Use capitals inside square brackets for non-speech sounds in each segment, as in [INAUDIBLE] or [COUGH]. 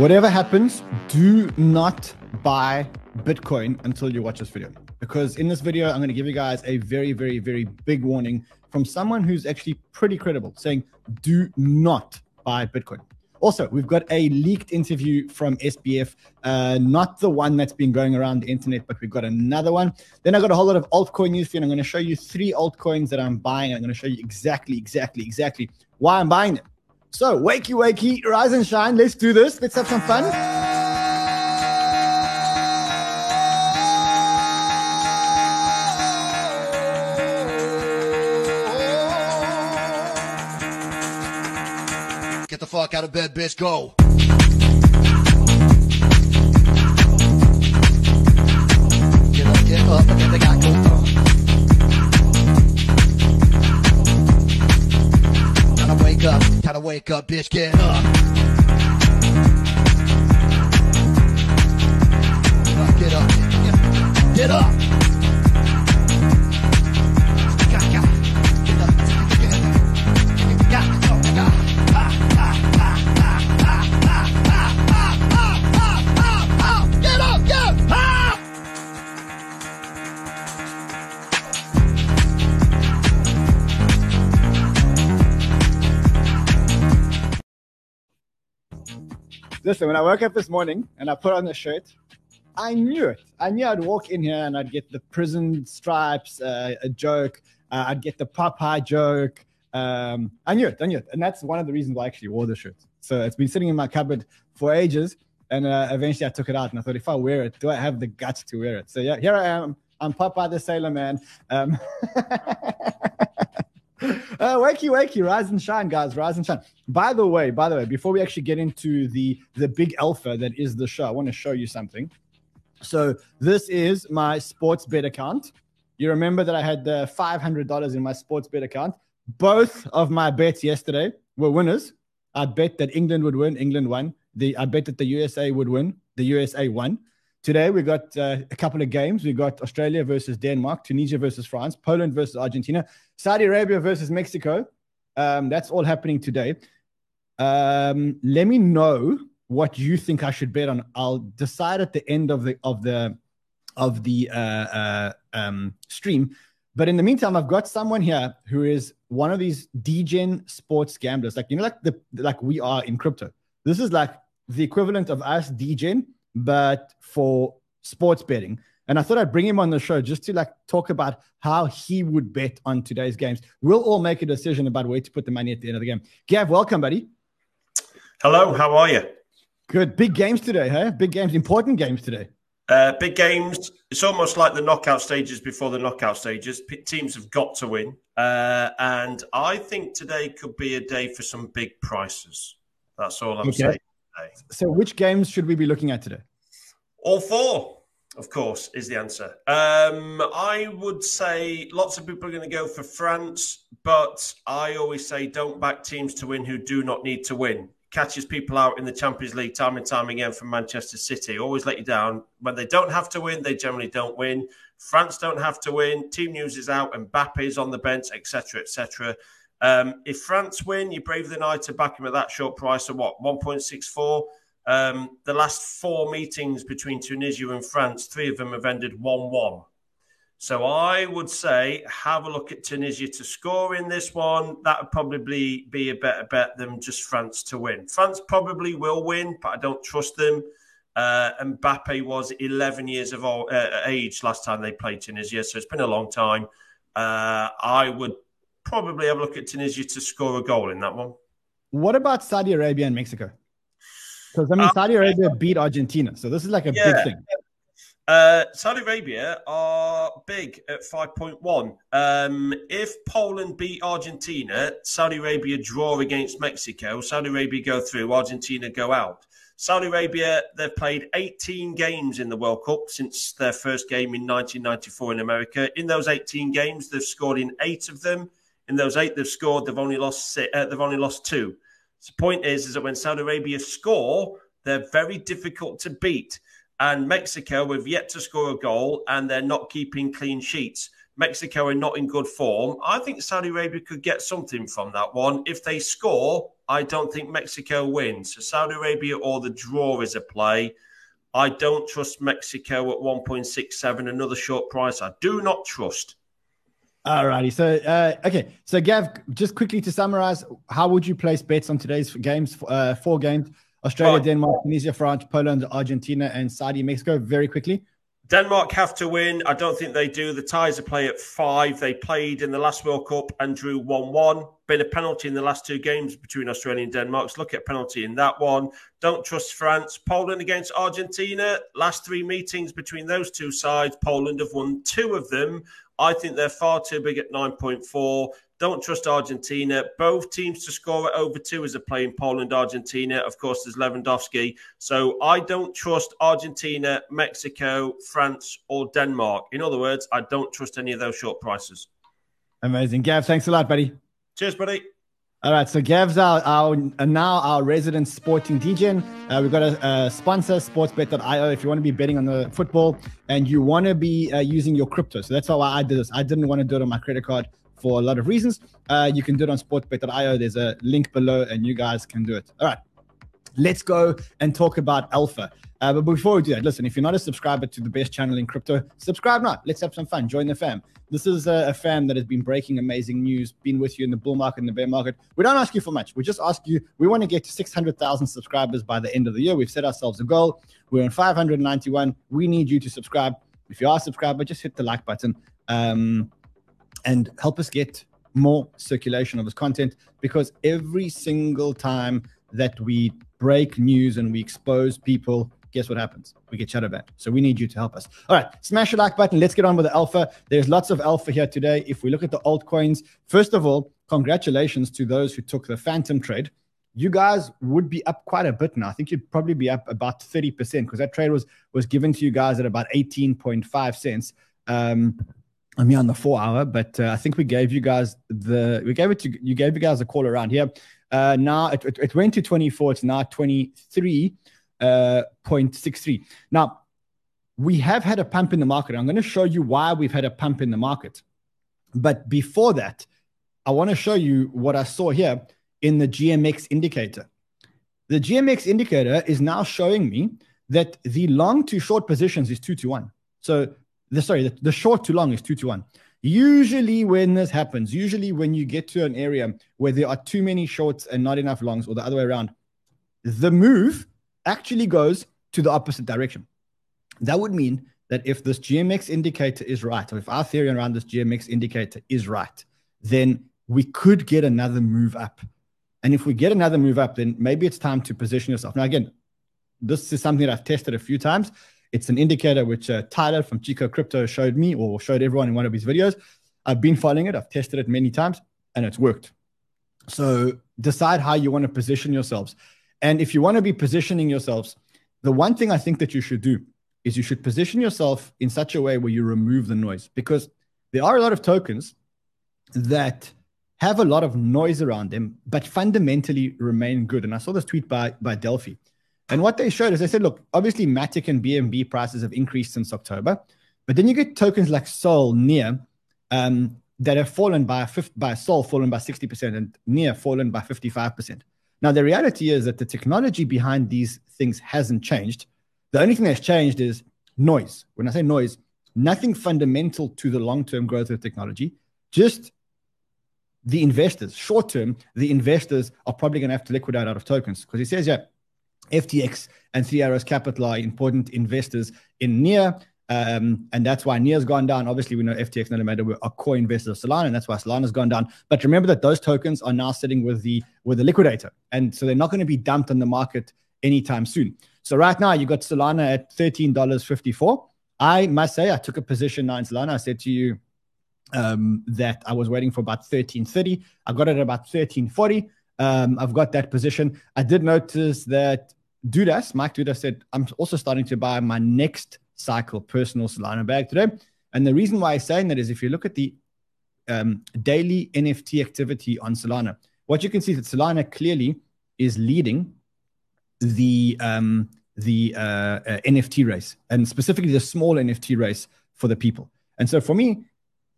Whatever happens, do not buy Bitcoin until you watch this video. Because in this video, I'm going to give you guys a very, very, very big warning from someone who's actually pretty credible saying, do not buy Bitcoin. Also, we've got a leaked interview from SBF, uh, not the one that's been going around the internet, but we've got another one. Then I got a whole lot of altcoin news for you. And I'm going to show you three altcoins that I'm buying. I'm going to show you exactly, exactly, exactly why I'm buying them. So, wakey, wakey, rise and shine. Let's do this. Let's have some fun. Get the fuck out of bed, bitch. Go. Get up, get up, get the guy go. Wake up, gotta wake up, bitch. Get up. Get up, get up, get up. Listen, when I woke up this morning and I put on the shirt, I knew it. I knew I'd walk in here and I'd get the prison stripes, uh, a joke. Uh, I'd get the Popeye joke. Um, I knew it. I knew it. And that's one of the reasons why I actually wore the shirt. So it's been sitting in my cupboard for ages. And uh, eventually I took it out and I thought, if I wear it, do I have the guts to wear it? So yeah, here I am. I'm Popeye the Sailor Man. Um, [LAUGHS] [LAUGHS] Uh, wakey, wakey, rise and shine, guys, rise and shine. By the way, by the way, before we actually get into the the big alpha that is the show, I want to show you something. So this is my sports bet account. You remember that I had uh, five hundred dollars in my sports bet account. Both of my bets yesterday were winners. I bet that England would win. England won. The I bet that the USA would win. The USA won. Today we got uh, a couple of games. We got Australia versus Denmark, Tunisia versus France, Poland versus Argentina, Saudi Arabia versus Mexico. Um, that's all happening today. Um, let me know what you think I should bet on. I'll decide at the end of the of the of the uh, uh, um, stream. But in the meantime, I've got someone here who is one of these degen sports gamblers, like you know, like the like we are in crypto. This is like the equivalent of us degen, but for sports betting. And I thought I'd bring him on the show just to like talk about how he would bet on today's games. We'll all make a decision about where to put the money at the end of the game. Gav, welcome, buddy. Hello, how are you? Good. Big games today, huh? Big games, important games today. Uh, big games. It's almost like the knockout stages before the knockout stages. P- teams have got to win. Uh, and I think today could be a day for some big prices. That's all I'm Okay. saying. So, which games should we be looking at today? All four, of course, is the answer. Um, I would say lots of people are going to go for France, but I always say don't back teams to win who do not need to win. Catches people out in the Champions League time and time again from Manchester City. Always let you down. When they don't have to win, they generally don't win. France don't have to win. Team news is out. And Mbappe is on the bench, etc., etc. Um, if France win, you're brave the night to back him at that short price of what, 1.64? Um, the last four meetings between Tunisia and France, three of them have ended 1 1. So I would say have a look at Tunisia to score in this one. That would probably be a better bet than just France to win. France probably will win, but I don't trust them. Uh, Mbappe was 11 years of old, uh, age last time they played Tunisia, so it's been a long time. Uh, I would probably have a look at Tunisia to score a goal in that one. What about Saudi Arabia and Mexico? Because I mean, Uh, Saudi Arabia beat Argentina, so this is like a Yeah. big thing. Uh, Saudi Arabia are big at 5.1. Um, if Poland beat Argentina, Saudi Arabia draw against Mexico, Saudi Arabia go through, Argentina go out. Saudi Arabia, they've played 18 games in the World Cup since their first game in 1994 in America. In those 18 games, they've scored in eight of them. In those eight they've scored, they've only lost si- uh, they've only lost two. So the point is, is that when Saudi Arabia score, they're very difficult to beat. And Mexico have yet to score a goal, and they're not keeping clean sheets. Mexico are not in good form. I think Saudi Arabia could get something from that one. If they score, I don't think Mexico wins. So Saudi Arabia or the draw is a play. I don't trust Mexico at 1.67, another short price. I do not trust. Alrighty. So, uh, okay. So, Gav, just quickly to summarize, how would you place bets on today's games? Uh, four games Australia, Right. Denmark, Tunisia, France, Poland, Argentina, and Saudi, Mexico. Very quickly. Denmark have to win. I don't think they do. The ties are play at five. They played in the last World Cup and drew 1 1. Been a penalty in the last two games between Australia and Denmark. So look at penalty in that one. Don't trust France. Poland against Argentina. Last three meetings between those two sides, Poland have won two of them. I think they're far too big at 9.4. Don't trust Argentina. Both teams to score at over two as a play in Poland, Argentina. Of course, there's Lewandowski. So I don't trust Argentina, Mexico, France, or Denmark. In other words, I don't trust any of those short prices. Amazing. Gav, thanks a lot, buddy. Cheers, buddy. All right, so Gav's our, our now our resident sporting DJ. Uh, we've got a, a sponsor, sportsbet.io. If you want to be betting on the football and you want to be uh, using your crypto, so that's how I did this. I didn't want to do it on my credit card for a lot of reasons. Uh, you can do it on sportsbet.io. There's a link below, and you guys can do it. All right, let's go and talk about Alpha. Uh, but before we do that, listen, if you're not a subscriber to the best channel in crypto, subscribe now. Let's have some fun. Join the fam. This is a, a fam that has been breaking amazing news, been with you in the bull market and the bear market. We don't ask you for much. We just ask you, we want to get to 600,000 subscribers by the end of the year. We've set ourselves a goal. We're on 591. We need you to subscribe. If you are a subscriber, just hit the like button um, and help us get more circulation of this content because every single time that we break news and we expose people, guess what happens? We get shadow banned. So we need you to help us. All right, smash the like button. Let's get on with the alpha. There's lots of alpha here today. If we look at the altcoins, first of all, congratulations to those who took the Fantom trade. You guys would be up quite a bit now. I think you'd probably be up about 30% because that trade was was given to you guys at about 18.5 cents. Um, I mean on the four hour, but uh, I think we gave you guys the we gave it to you gave you guys a call around here. Uh, now it, it, it went to 24. It's now 23 uh, 0.63. Now we have had a pump in the market. I'm going to show you why we've had a pump in the market. But before that, I want to show you what I saw here in the GMX indicator. The GMX indicator is now showing me that the long to short positions is two to one. So the sorry, the, the short to long is two to one. Usually, when this happens, usually when you get to an area where there are too many shorts and not enough longs, or the other way around, the move actually goes to the opposite direction. That would mean that if this GMX indicator is right, or if our theory around this GMX indicator is right, then we could get another move up. And if we get another move up, then maybe it's time to position yourself. Now, again, this is something that I've tested a few times. It's an indicator which uh, Tyler from Chico Crypto showed me or showed everyone in one of his videos. I've been following it. I've tested it many times and it's worked. So decide how you want to position yourselves. And if you want to be positioning yourselves, the one thing I think that you should do is you should position yourself in such a way where you remove the noise because there are a lot of tokens that have a lot of noise around them, but fundamentally remain good. And I saw this tweet by, by Delphi. And what they showed is they said, look, obviously Matic and BNB prices have increased since October, but then you get tokens like Sol, Near, um, that have fallen by a fifth, by Sol fallen by 60% and Near fallen by 55%. Now, the reality is that the technology behind these things hasn't changed. The only thing that's changed is noise. When I say noise, nothing fundamental to the long term growth of technology, just the investors, short term, the investors are probably going to have to liquidate out of tokens because he says, yeah, FTX and Arrows Capital are important investors in Near. Um, and that's why Near's gone down. Obviously, we know FTX and Alameda are core investors of Solana, and that's why Solana's gone down. But remember that those tokens are now sitting with the with the liquidator, and so they're not going to be dumped on the market anytime soon. So right now, you got Solana at thirteen dollars fifty four. I must say, I took a position now in Solana. I said to you um, that I was waiting for about thirteen thirty. I got it at about thirteen forty. Um, I've got that position. I did notice that Dudas, Mike Dudas said, I'm also starting to buy my next cycle personal Solana bag today. And the reason why I'm saying that is if you look at the um, daily NFT activity on Solana, what you can see is that Solana clearly is leading the um, the uh, uh, NFT race and specifically the small NFT race for the people. And so for me,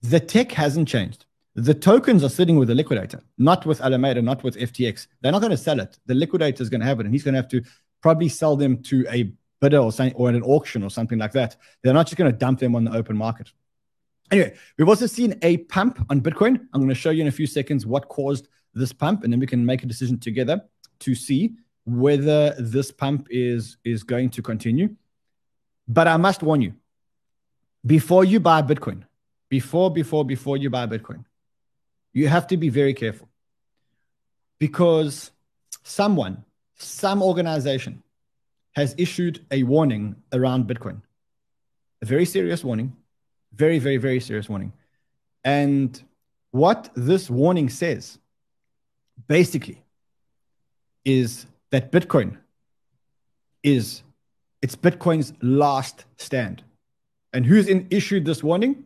The tech hasn't changed. The tokens are sitting with the liquidator, not with Alameda, not with FTX. They're not going to sell it. The liquidator is going to have it, and he's going to have to probably sell them to a bidder or, something, or at an auction or something like that. They're not just going to dump them on the open market. Anyway, we've also seen a pump on Bitcoin. I'm going to show you in a few seconds what caused this pump, and then we can make a decision together to see whether this pump is is going to continue. But I must warn you, before you buy Bitcoin, before before before you buy Bitcoin, you have to be very careful because someone, some organization has issued a warning around Bitcoin, a very serious warning, very, very, very serious warning. And what this warning says basically is that Bitcoin is it's Bitcoin's last stand. And who's in, issued this warning?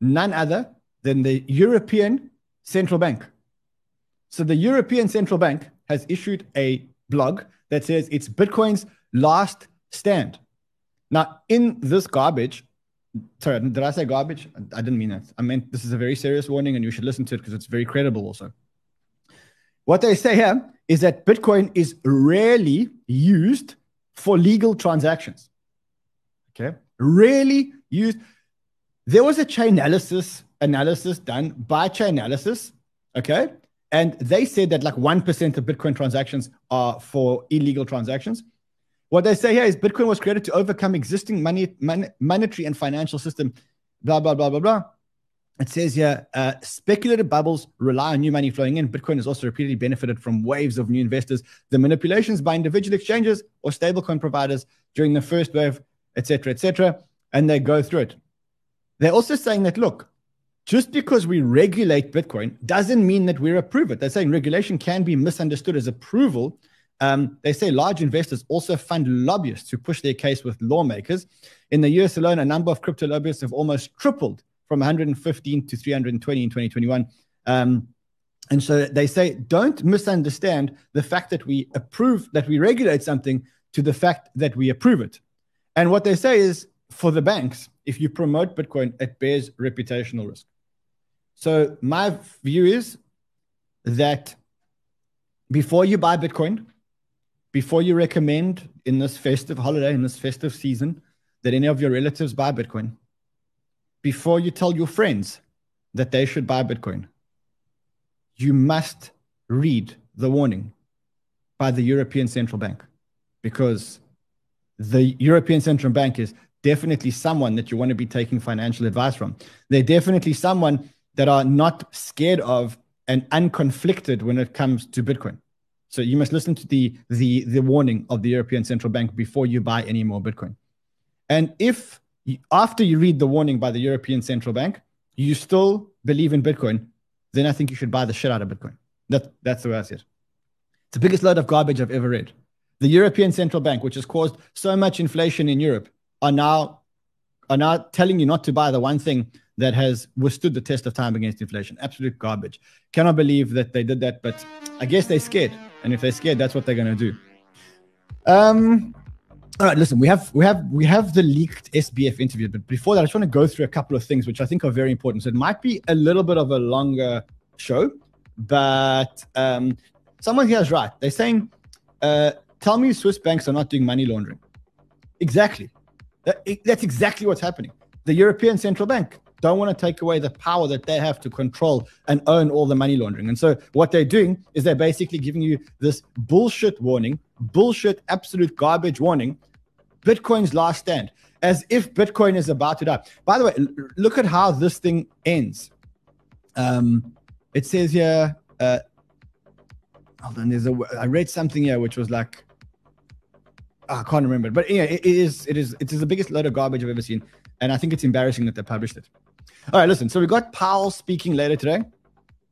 None other than the European Central Bank. So the European Central Bank has issued a blog that says it's Bitcoin's last stand. Now, in this garbage, sorry, did I say garbage? I didn't mean that. I meant this is a very serious warning and you should listen to it because it's very credible also. What they say here is that Bitcoin is rarely used for legal transactions. Okay. Rarely used. There was a Chainalysis analysis done by Chainalysis, okay? And they said that like 1% of Bitcoin transactions are for illegal transactions. What they say here is Bitcoin was created to overcome existing money, mon- monetary and financial system, blah, blah, blah, blah, blah. It says here, uh, speculative bubbles rely on new money flowing in. Bitcoin has also repeatedly benefited from waves of new investors. The manipulations by individual exchanges or stablecoin providers during the first wave, etc., etc., and they go through it. They're also saying that look, just because we regulate Bitcoin doesn't mean that we approve it. They're saying regulation can be misunderstood as approval. Um, they say large investors also fund lobbyists to push their case with lawmakers. In the US alone, a number of crypto lobbyists have almost tripled from 115 to 320 in 2021. Um, and so they say, don't misunderstand the fact that we approve, that we regulate something to the fact that we approve it. And what they say is for the banks, if you promote Bitcoin, it bears reputational risk. So my view is that before you buy Bitcoin, before you recommend in this festive holiday, in this festive season, that any of your relatives buy Bitcoin, before you tell your friends that they should buy Bitcoin, you must read the warning by the European Central Bank because the European Central Bank is definitely someone that you want to be taking financial advice from. They're definitely someone that are not scared of and unconflicted when it comes to Bitcoin. So you must listen to the the the warning of the European Central Bank before you buy any more Bitcoin. And if you, after you read the warning by the European Central Bank, you still believe in Bitcoin, then I think you should buy the shit out of Bitcoin. That that's the way I see it. It's the biggest load of garbage I've ever read. The European Central Bank, which has caused so much inflation in Europe, are now are now telling you not to buy the one thing that has withstood the test of time against inflation. Absolute garbage. Cannot believe that they did that, but I guess they're scared. And if they're scared, that's what they're going to do. Um, all right, listen, we have we have we have the leaked SBF interview, but before that, I just want to go through a couple of things which I think are very important. So it might be a little bit of a longer show, but um, someone here is right. They're saying, uh, "Tell me, Swiss banks are not doing money laundering." Exactly. That, that's exactly what's happening. The European Central Bank don't want to take away the power that they have to control and own all the money laundering. And so what they're doing is they're basically giving you this bullshit warning, bullshit, absolute garbage warning. Bitcoin's last stand, as if Bitcoin is about to die. By the way, look at how this thing ends. Um, it says here, uh, hold on, there's a, I read something here which was like, oh, I can't remember, but yeah, it is, it is, it is the biggest load of garbage I've ever seen. And I think it's embarrassing that they published it. All right, listen. So we got Powell speaking later today.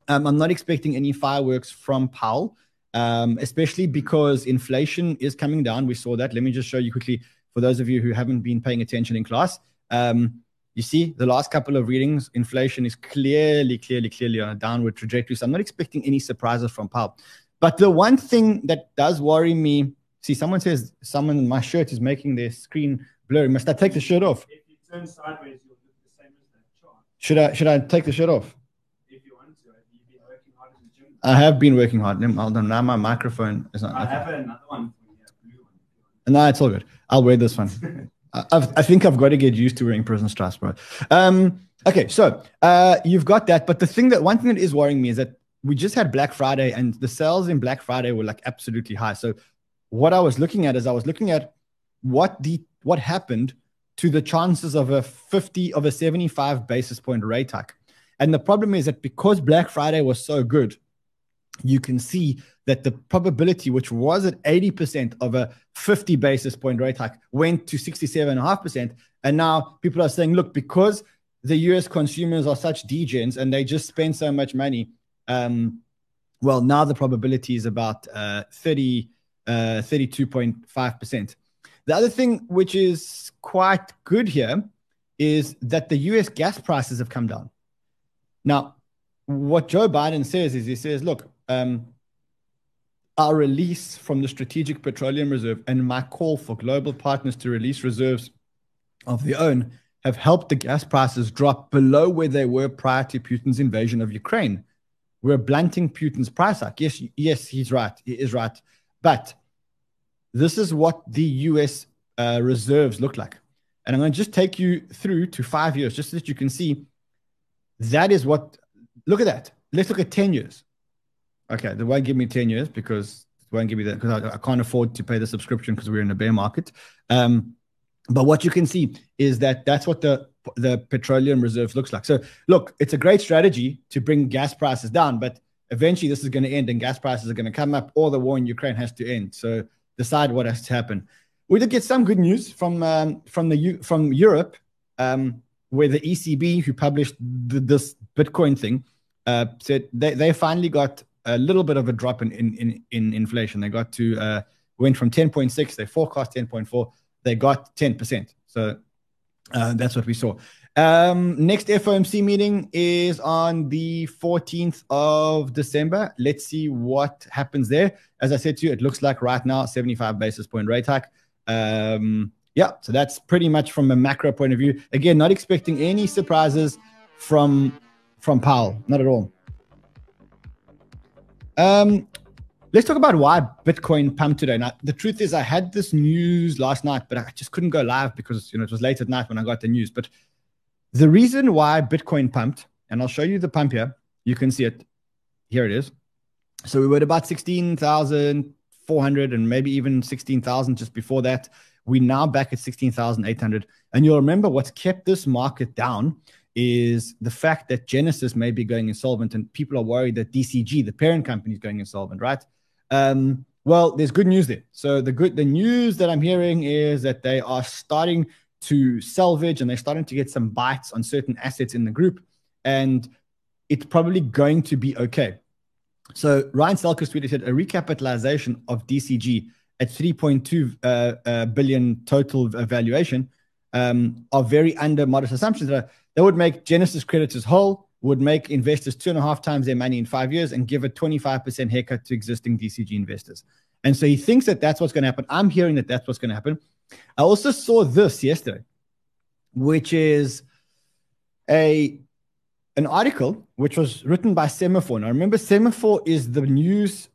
Um, I'm not expecting any fireworks from Powell, um, especially because inflation is coming down. We saw that. Let me just show you quickly for those of you who haven't been paying attention in class. Um, you see, the last couple of readings, inflation is clearly, clearly, clearly on a downward trajectory. So I'm not expecting any surprises from Powell. But the one thing that does worry me, see, someone says someone in my shirt is making their screen blurry. Must I take the shirt off? If you turn sideways, you'll look the same as that chart. Should I should I take the shirt off? If you want to, you've been working hard in the gym. I have been working hard. Now my microphone is not. I have another one for blue one. No, it's all good. I'll wear this one. [LAUGHS] I, I've, I think I've got to get used to wearing prison straps, bro. Um, okay, so uh, you've got that, but the thing that one thing that is worrying me is that we just had Black Friday, and the sales in Black Friday were like absolutely high. So what I was looking at is I was looking at what the what happened to the chances of a 50 of a 75 basis point rate hike. And the problem is that because Black Friday was so good, you can see that the probability, which was at 80% of a 50 basis point rate hike, went to 67.5%. And now people are saying, look, because the US consumers are such degens and they just spend so much money, um, well, now the probability is about uh, 30, uh, 32.5%. The other thing, which is quite good here, is that the US gas prices have come down. Now, what Joe Biden says is he says, look, um, our release from the Strategic Petroleum Reserve and my call for global partners to release reserves of their own have helped the gas prices drop below where they were prior to Putin's invasion of Ukraine. We're blunting Putin's price hike. Yes, yes, he's right. He is right. But this is what the US uh, reserves look like. And I'm going to just take you through to five years, just so that you can see that is what, look at that. Let's look at 10 years. Okay, they won't give me 10 years because it won't give me that because I, I can't afford to pay the subscription because we're in a bear market. Um, but what you can see is that that's what the the petroleum reserve looks like. So look, it's a great strategy to bring gas prices down, but eventually this is going to end and gas prices are going to come up, or the war in Ukraine has to end. So decide what has to happen. We did get some good news from um, from the U- from Europe, um, where the ECB, who published the, this Bitcoin thing, uh, said they, they finally got a little bit of a drop in in, in, in inflation. They got to uh, went from 10.6, they forecast 10.4, they got 10%. So uh, that's what we saw. Um, next FOMC meeting is on the 14th of December. Let's see what happens there. As I said to you, it looks like right now 75 basis point rate hike. Um, yeah, so that's pretty much from a macro point of view. Again, not expecting any surprises from from Powell, not at all. Um, let's talk about why Bitcoin pumped today. Now, the truth is, I had this news last night, but I just couldn't go live because you know it was late at night when I got the news. But the reason why Bitcoin pumped, and I'll show you the pump here. You can see it. Here it is. So we were at about sixteen thousand four hundred, and maybe even sixteen thousand just before that. We're now back at sixteen thousand eight hundred. And you'll remember what's kept this market down is the fact that Genesis may be going insolvent, and people are worried that DCG, the parent company, is going insolvent, right? Um, well, there's good news there. So the good the news that I'm hearing is that they are starting to salvage and they're starting to get some bites on certain assets in the group, and it's probably going to be okay. So Ryan Selkis tweeted said a recapitalization of DCG at 3.2 uh, uh, billion total valuation um, are very under modest assumptions. That, are, that would make Genesis creditors whole, would make investors two and a half times their money in five years, and give a 25% haircut to existing DCG investors. And so he thinks that that's what's going to happen. I'm hearing that that's what's going to happen. I also saw this yesterday, which is a an article which was written by Semafor. Now, remember, Semafor is the news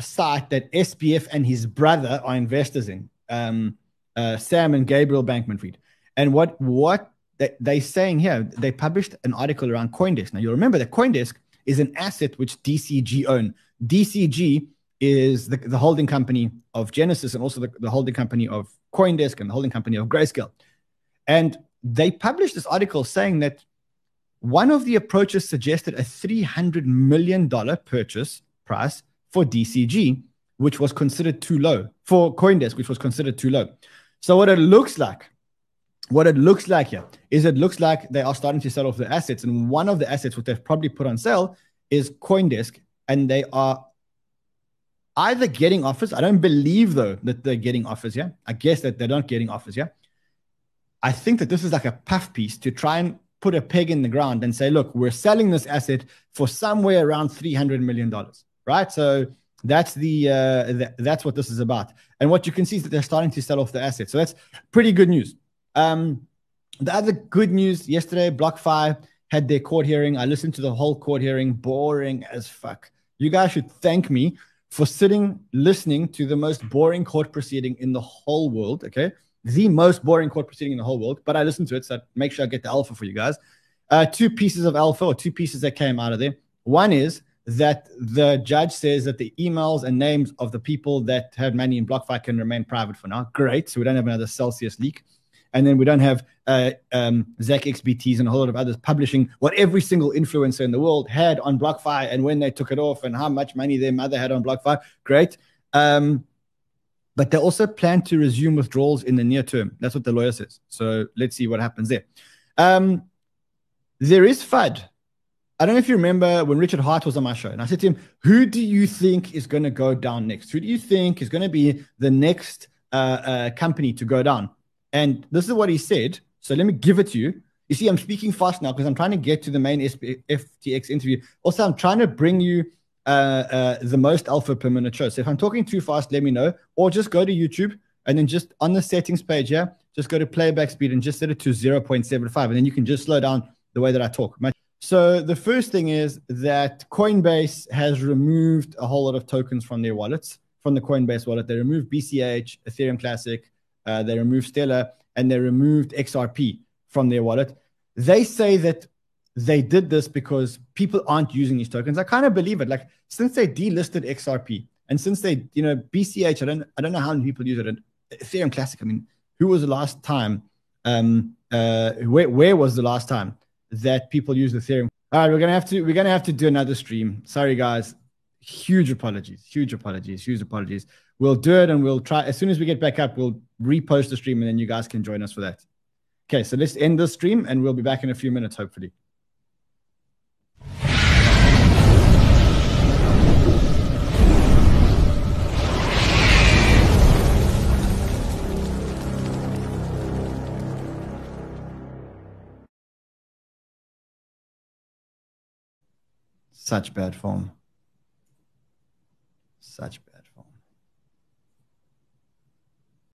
site that SBF and his brother are investors in, um, uh, Sam and Gabriel Bankman-Fried. And what what they, they're saying here, they published an article around CoinDesk. Now, you'll remember that CoinDesk is an asset which DCG own. DCG is the, the holding company of Genesis and also the, the holding company of CoinDesk and the holding company of Grayscale. And they published this article saying that one of the approaches suggested a $300 million purchase price for DCG, which was considered too low, for Coindesk, which was considered too low. So, what it looks like, what it looks like here is it looks like they are starting to sell off the assets. And one of the assets which they've probably put on sale is Coindesk. And they are either getting offers. I don't believe, though, that they're getting offers. Yeah. I guess that they're not getting offers. Yeah. I think that this is like a puff piece to try and put a peg in the ground and say, look, we're selling this asset for somewhere around $300 million, right? So that's the, uh, th- that's what this is about. And what you can see is that they're starting to sell off the asset. So that's pretty good news. Um, the other good news yesterday, BlockFi had their court hearing. I listened to the whole court hearing, boring as fuck. You guys should thank me for sitting listening to the most boring court proceeding in the whole world. Okay. The most boring court proceeding in the whole world. But I listened to it. So I make sure I get the alpha for you guys. Uh, two pieces of alpha or two pieces that came out of there. One is that the judge says that the emails and names of the people that had money in BlockFi can remain private for now. Great. So we don't have another Celsius leak. And then we don't have uh, um, Zach XBTs and a whole lot of others publishing what every single influencer in the world had on BlockFi and when they took it off and how much money their mother had on BlockFi. Great. Um, but they also plan to resume withdrawals in the near term. That's what the lawyer says. So let's see what happens there. Um, there is FUD. I don't know if you remember when Richard Heart was on my show, and I said to him, Who do you think is going to go down next? Who do you think is going to be the next uh, uh, company to go down? And this is what he said. So let me give it to you. You see, I'm speaking fast now because I'm trying to get to the main SP- FTX interview. Also, I'm trying to bring you uh, uh, the most alpha per minute show. So if I'm talking too fast, let me know, or just go to YouTube and then just on the settings page here, just go to playback speed and just set it to 0.75, and then you can just slow down the way that I talk. So the first thing is that Coinbase has removed a whole lot of tokens from their wallets, from the Coinbase wallet. They removed BCH, Ethereum Classic, uh, they removed Stellar, and they removed XRP from their wallet. They say that they did this because people aren't using these tokens. I kind of believe it. Like since they delisted XRP and since they, you know, BCH, I don't, I don't know how many people use it. And Ethereum Classic. I mean, who was the last time? Um, uh, where, where was the last time that people use Ethereum? All right, we're gonna have to, we're gonna have to do another stream. Sorry, guys. Huge apologies. Huge apologies. Huge apologies. We'll do it and we'll try as soon as we get back up. We'll repost the stream and then you guys can join us for that. Okay, so let's end the stream and we'll be back in a few minutes, hopefully. Such bad form. Such bad.